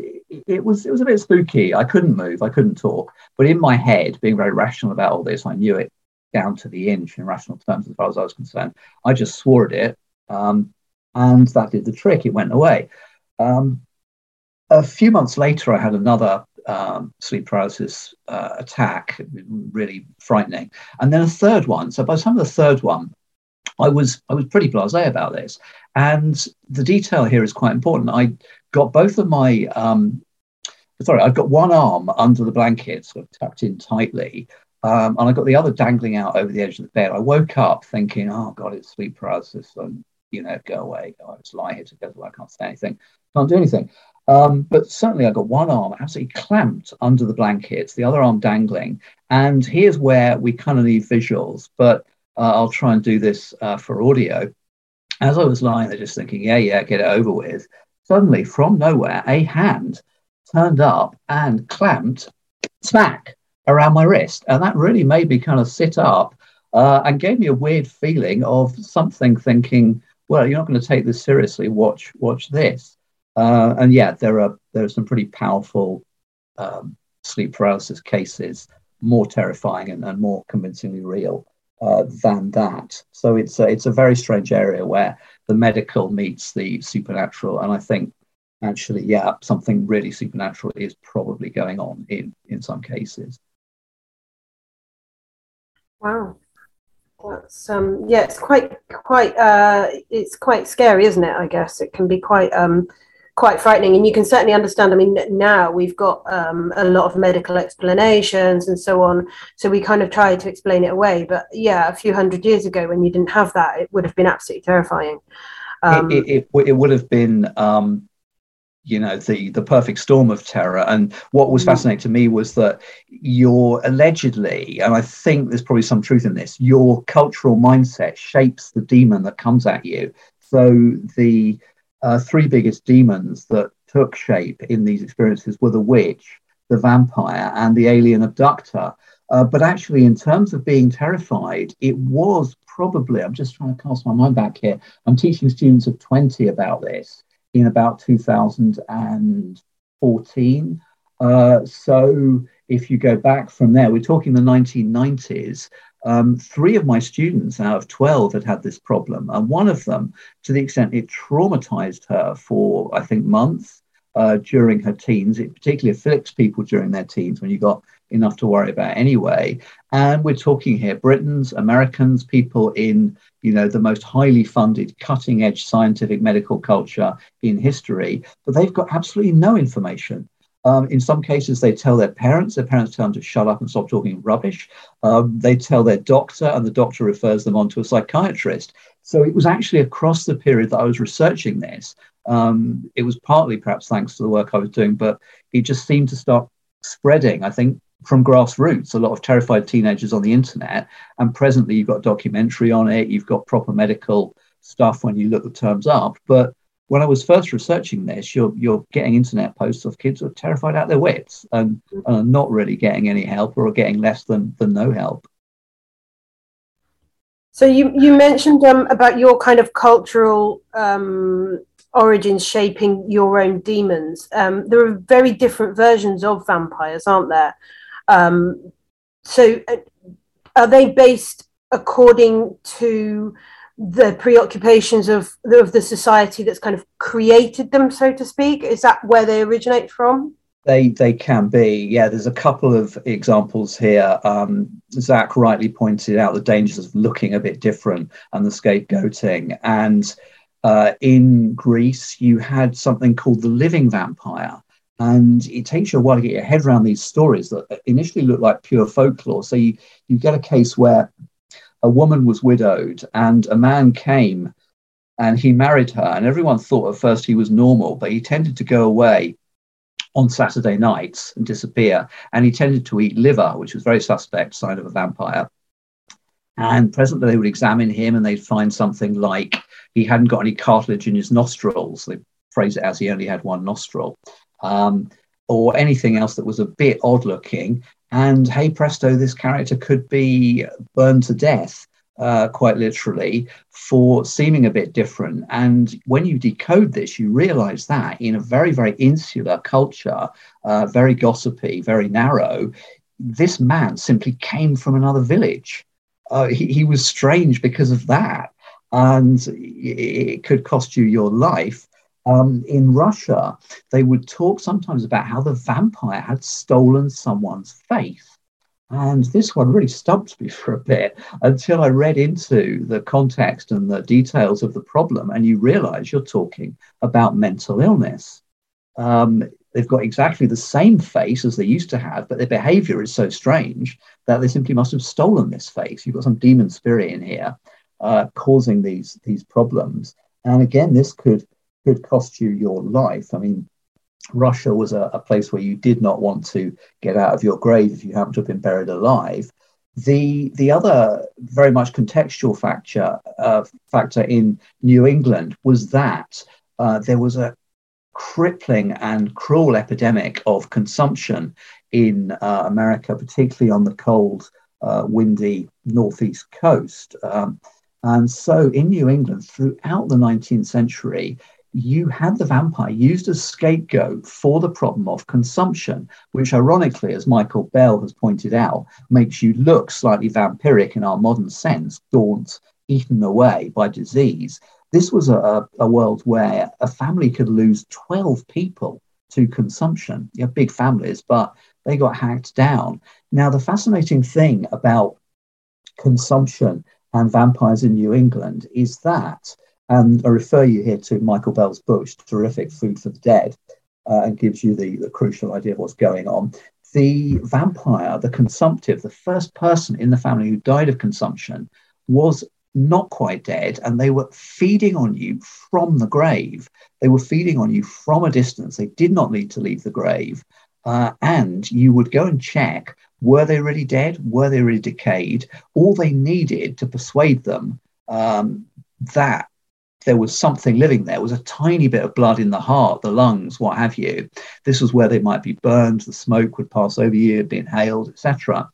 it was it was a bit spooky. I couldn't move, I couldn't talk. But in my head, being very rational about all this, I knew it down to the inch in rational terms as far as I was concerned. I just swore at it. Um, and that did the trick. It went away. Um, a few months later, I had another um, sleep paralysis uh, attack, really frightening. And then a third one. So by the time of the third one, I was I was pretty blasé about this, and the detail here is quite important. I got both of my um, sorry, I've got one arm under the blanket, sort of tucked in tightly, um, and I got the other dangling out over the edge of the bed. I woke up thinking, "Oh God, it's sleep paralysis," and you know, go away. I just lie here together. I can't say anything, can't do anything. Um, but certainly, I got one arm absolutely clamped under the blankets, the other arm dangling. And here's where we kind of need visuals, but uh, I'll try and do this uh, for audio. As I was lying there just thinking, yeah, yeah, get it over with, suddenly from nowhere, a hand turned up and clamped smack around my wrist. And that really made me kind of sit up uh, and gave me a weird feeling of something thinking, well, you're not going to take this seriously. Watch, watch this. Uh, and yeah, there are there are some pretty powerful um, sleep paralysis cases, more terrifying and, and more convincingly real uh, than that. So it's a, it's a very strange area where the medical meets the supernatural, and I think actually, yeah, something really supernatural is probably going on in in some cases. Wow, that's um, yeah, it's quite quite uh, it's quite scary, isn't it? I guess it can be quite um, quite frightening. And you can certainly understand. I mean, now we've got um, a lot of medical explanations and so on. So we kind of try to explain it away. But yeah, a few hundred years ago, when you didn't have that, it would have been absolutely terrifying. Um, it, it, it, it, would have been. Um, you know the the perfect storm of terror and what was mm. fascinating to me was that your allegedly and i think there's probably some truth in this your cultural mindset shapes the demon that comes at you so the uh, three biggest demons that took shape in these experiences were the witch, the vampire, and the alien abductor. Uh, but actually, in terms of being terrified, it was probably, I'm just trying to cast my mind back here. I'm teaching students of 20 about this in about 2014. Uh, so if you go back from there, we're talking the 1990s. Um, three of my students out of 12 had had this problem. And one of them, to the extent it traumatized her for, I think, months, uh, during her teens. It particularly afflicts people during their teens when you've got enough to worry about anyway. And we're talking here Britons, Americans, people in you know the most highly funded, cutting edge scientific medical culture in history, but they've got absolutely no information. Um, in some cases, they tell their parents. Their parents tell them to shut up and stop talking rubbish. Um, they tell their doctor, and the doctor refers them on to a psychiatrist. So it was actually across the period that I was researching this. Um, it was partly perhaps thanks to the work I was doing, but it just seemed to start spreading. I think from grassroots, a lot of terrified teenagers on the internet. And presently, you've got documentary on it, you've got proper medical stuff when you look the terms up. But when I was first researching this, you're, you're getting internet posts of kids who are terrified out their wits and, and are not really getting any help or are getting less than, than no help. So you, you mentioned um, about your kind of cultural um, origins shaping your own demons. Um, there are very different versions of vampires, aren't there? Um, so, uh, are they based according to the preoccupations of the, of the society that's kind of created them, so to speak? Is that where they originate from? They they can be. Yeah, there's a couple of examples here. Um, Zach rightly pointed out the dangers of looking a bit different and the scapegoating. And uh, in Greece, you had something called the living vampire, and it takes you a while to get your head around these stories that initially look like pure folklore. So you, you get a case where a woman was widowed and a man came and he married her, and everyone thought at first he was normal, but he tended to go away on Saturday nights and disappear. And he tended to eat liver, which was very suspect, sign of a vampire. And presently they would examine him and they'd find something like he hadn't got any cartilage in his nostrils. They phrase it as he only had one nostril um, or anything else that was a bit odd looking. And hey presto, this character could be burned to death, uh, quite literally, for seeming a bit different. And when you decode this, you realize that in a very, very insular culture, uh, very gossipy, very narrow, this man simply came from another village. Uh, he, he was strange because of that. And it could cost you your life um, in Russia, they would talk sometimes about how the vampire had stolen someone's faith. And this one really stumped me for a bit until I read into the context and the details of the problem, and you realize you're talking about mental illness. Um, they've got exactly the same face as they used to have, but their behavior is so strange that they simply must have stolen this face. You've got some demon spirit in here uh, causing these, these problems. And again, this could could cost you your life. I mean, Russia was a, a, place where you did not want to get out of your grave if you happened to have been buried alive. The the other very much contextual factor uh, factor in New England was that uh, there was a crippling and cruel epidemic of consumption in uh, America, particularly on the cold, uh, windy northeast coast. Um, and so in New England, throughout the 19th century, you had the vampire used as scapegoat for the problem of consumption, which ironically, as Michael Bell has pointed out, makes you look slightly vampiric in our modern sense, gaunt, eaten away by disease. This was a, a world where a family could lose 12 people to consumption. You have big families, but they got hacked down. Now, the fascinating thing about consumption and vampires in New England is that and I refer you here to Michael Bell's book, terrific Food for the Dead, uh, and gives you the, the crucial idea of what's going on. The vampire, the consumptive, the first person in the family who died of consumption was not quite dead, and they were feeding on you from the grave. They were feeding on you from a distance. They did not need to leave the grave. Uh, and you would go and check were they really dead? Were they really decayed? All they needed to persuade them um, that there was something living there was a tiny bit of blood in the heart, the lungs, what have you. This was where they might be burned, the smoke would pass over you, be inhaled, etc.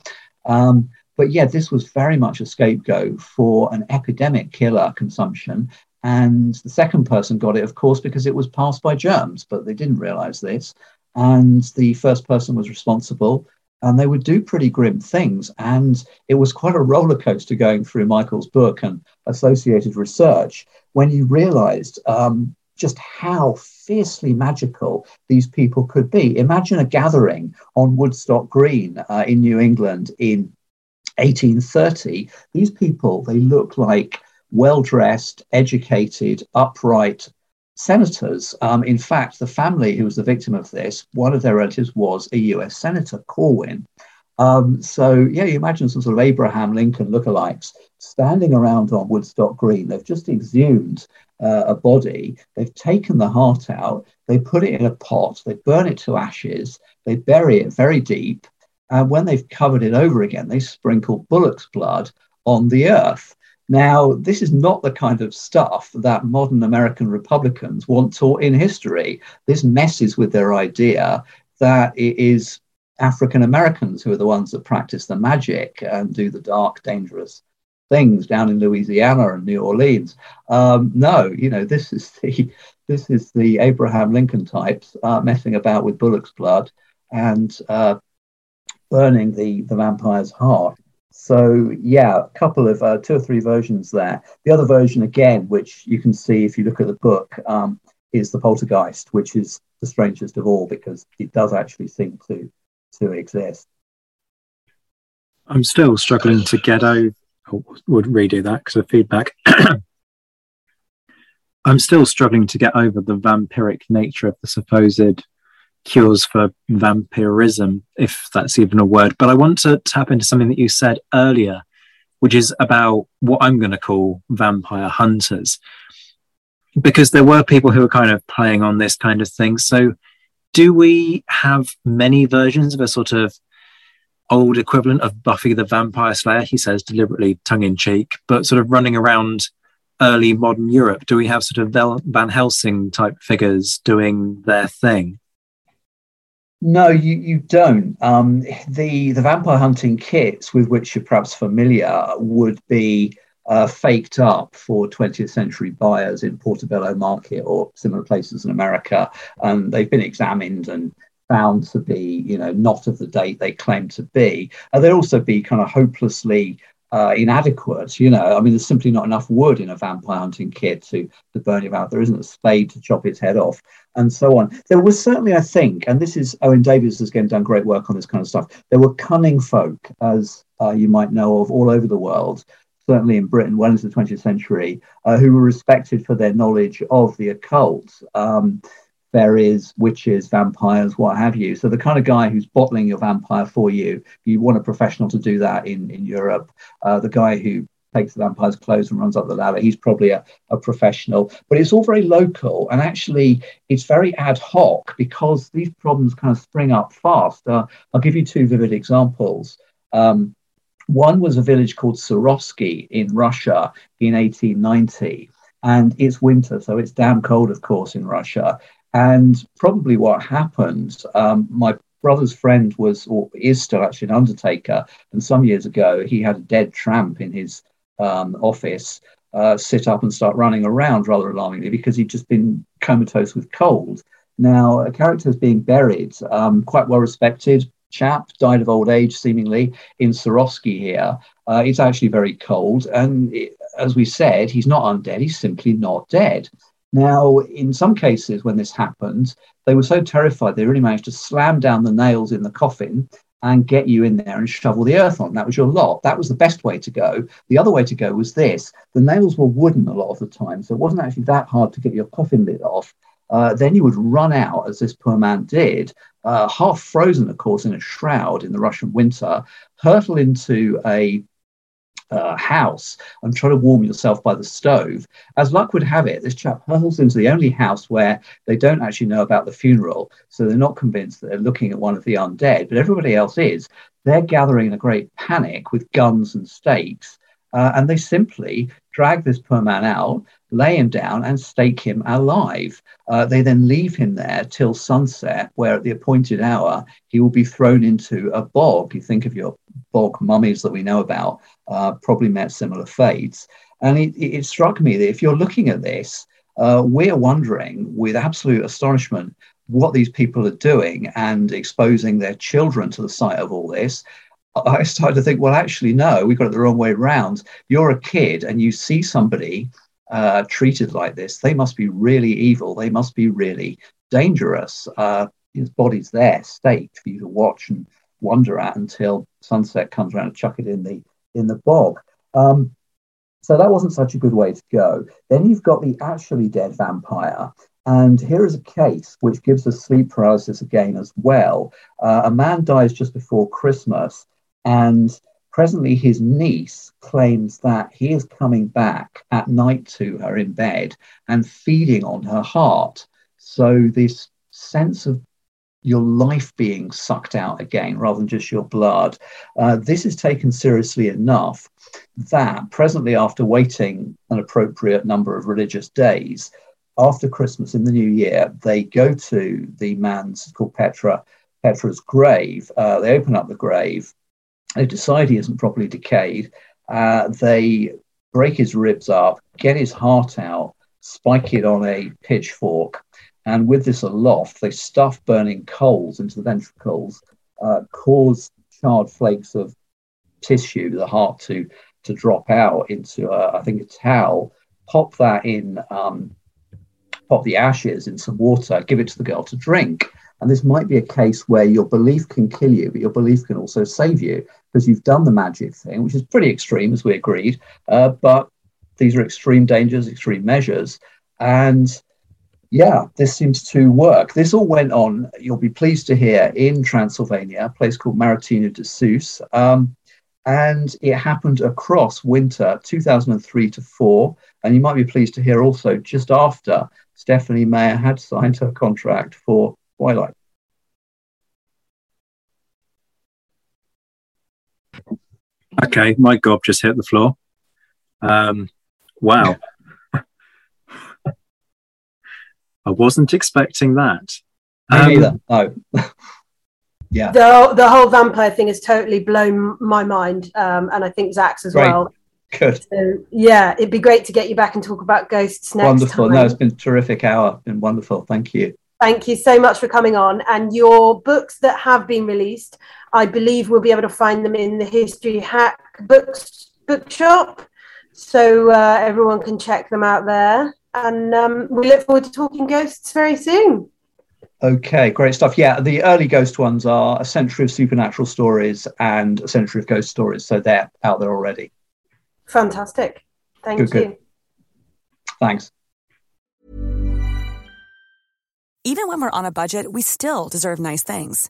Um, but yeah, this was very much a scapegoat for an epidemic killer consumption. And the second person got it, of course, because it was passed by germs, but they didn't realize this. And the first person was responsible and they would do pretty grim things. And it was quite a roller coaster going through Michael's book and associated research when you realized um, just how fiercely magical these people could be. Imagine a gathering on Woodstock Green uh, in New England in 1830. These people, they look like well dressed, educated, upright senators. Um, in fact, the family who was the victim of this, one of their relatives was a US Senator, Corwin. Um, so, yeah, you imagine some sort of Abraham Lincoln lookalikes standing around on Woodstock Green. They've just exhumed uh, a body, they've taken the heart out, they put it in a pot, they burn it to ashes, they bury it very deep, and when they've covered it over again, they sprinkle bullock's blood on the earth. Now, this is not the kind of stuff that modern American Republicans want taught in history. This messes with their idea that it is African Americans who are the ones that practice the magic and do the dark, dangerous things down in Louisiana and New Orleans. Um, no, you know, this is the this is the Abraham Lincoln types uh, messing about with bullock's blood and uh, burning the the vampire's heart. So yeah, a couple of uh, two or three versions there. The other version again, which you can see if you look at the book, um, is the poltergeist, which is the strangest of all because it does actually seem to to exist. I'm still struggling to get over. would redo that because of feedback. I'm still struggling to get over the vampiric nature of the supposed cures for vampirism, if that's even a word. But I want to tap into something that you said earlier, which is about what I'm going to call vampire hunters. Because there were people who were kind of playing on this kind of thing. So, do we have many versions of a sort of old equivalent of Buffy the Vampire Slayer? He says deliberately tongue in cheek, but sort of running around early modern Europe. Do we have sort of Van Helsing type figures doing their thing? No, you, you don't. Um, the the vampire hunting kits with which you're perhaps familiar would be uh, faked up for 20th century buyers in Portobello Market or similar places in America. And they've been examined and found to be, you know, not of the date they claim to be. Uh, they'd also be kind of hopelessly uh, inadequate. You know, I mean, there's simply not enough wood in a vampire hunting kit to, to burn him out. There isn't a spade to chop its head off, and so on. There was certainly, I think, and this is Owen Davies has again done great work on this kind of stuff. There were cunning folk, as uh, you might know of, all over the world. Certainly in Britain, well into the 20th century, uh, who were respected for their knowledge of the occult. Um, fairies, witches, vampires, what have you. So the kind of guy who's bottling your vampire for you, you want a professional to do that in in Europe. Uh, the guy who takes the vampire's clothes and runs up the ladder, he's probably a, a professional. But it's all very local, and actually it's very ad hoc because these problems kind of spring up fast. Uh, I'll give you two vivid examples. Um, one was a village called Surovsky in Russia in 1890 and it's winter, so it's damn cold, of course, in Russia. And probably what happened, um, my brother's friend was, or is still actually an undertaker. And some years ago, he had a dead tramp in his um, office uh, sit up and start running around rather alarmingly because he'd just been comatose with cold. Now, a character is being buried, um, quite well respected chap, died of old age seemingly in Surovsky here. Uh, it's actually very cold. And it, as we said, he's not undead, he's simply not dead. Now, in some cases, when this happened, they were so terrified they really managed to slam down the nails in the coffin and get you in there and shovel the earth on. That was your lot. That was the best way to go. The other way to go was this the nails were wooden a lot of the time, so it wasn't actually that hard to get your coffin lid off. Uh, then you would run out, as this poor man did, uh, half frozen, of course, in a shroud in the Russian winter, hurtle into a uh, house and try to warm yourself by the stove. As luck would have it, this chap hurtles into the only house where they don't actually know about the funeral, so they're not convinced that they're looking at one of the undead, but everybody else is. They're gathering in a great panic with guns and stakes, uh, and they simply drag this poor man out, lay him down, and stake him alive. Uh, they then leave him there till sunset, where at the appointed hour he will be thrown into a bog. You think of your bog mummies that we know about, uh, probably met similar fates. And it, it, struck me that if you're looking at this, uh, we're wondering with absolute astonishment what these people are doing and exposing their children to the sight of all this. I started to think, well, actually, no, we got it the wrong way around. You're a kid and you see somebody uh, treated like this, they must be really evil. They must be really dangerous. Uh, his body's there, staked for you to watch and wonder at until sunset comes around and chuck it in the in the bog. Um, so that wasn't such a good way to go. Then you've got the actually dead vampire. And here is a case which gives us sleep paralysis again as well. Uh, a man dies just before Christmas, and presently his niece claims that he is coming back at night to her in bed and feeding on her heart. So, this sense of your life being sucked out again rather than just your blood. Uh, this is taken seriously enough that presently, after waiting an appropriate number of religious days, after Christmas in the new year, they go to the man's called Petre, Petre's grave. Uh, they open up the grave. Decide he isn't properly decayed. Uh, they break his ribs up, get his heart out, spike it on a pitchfork, and with this aloft, they stuff burning coals into the ventricles, uh, cause charred flakes of tissue, the heart to to drop out into, a, I think, a towel. Pop that in, um, pop the ashes in some water, give it to the girl to drink. And this might be a case where your belief can kill you, but your belief can also save you because you've done the magic thing, which is pretty extreme, as we agreed. Uh, but these are extreme dangers, extreme measures. And yeah, this seems to work. This all went on, you'll be pleased to hear, in Transylvania, a place called Marotinu de Sus. Um, and it happened across winter 2003 to 4. And you might be pleased to hear also just after Stephenie Meyer had signed her contract for Twilight. Okay, my gob just hit the floor. Um, wow. I wasn't expecting that. Me um, neither. No. yeah. The the whole vampire thing has totally blown my mind, um, and I think Zach's as great. well. Good. So, yeah, it'd be great to get you back and talk about ghosts next wonderful. time. No, it's been a terrific hour. Been wonderful. Thank you. Thank you so much for coming on. And your books that have been released, I believe we'll be able to find them in the History Hack Books bookshop. So uh, everyone can check them out there and um, we look forward to talking ghosts very soon. Okay, great stuff. Yeah, the early ghost ones are A Century of Supernatural Stories and A Century of Ghost Stories. So they're out there already. Fantastic. Thank good, you. Good. Thanks. Even when we're on a budget, we still deserve nice things.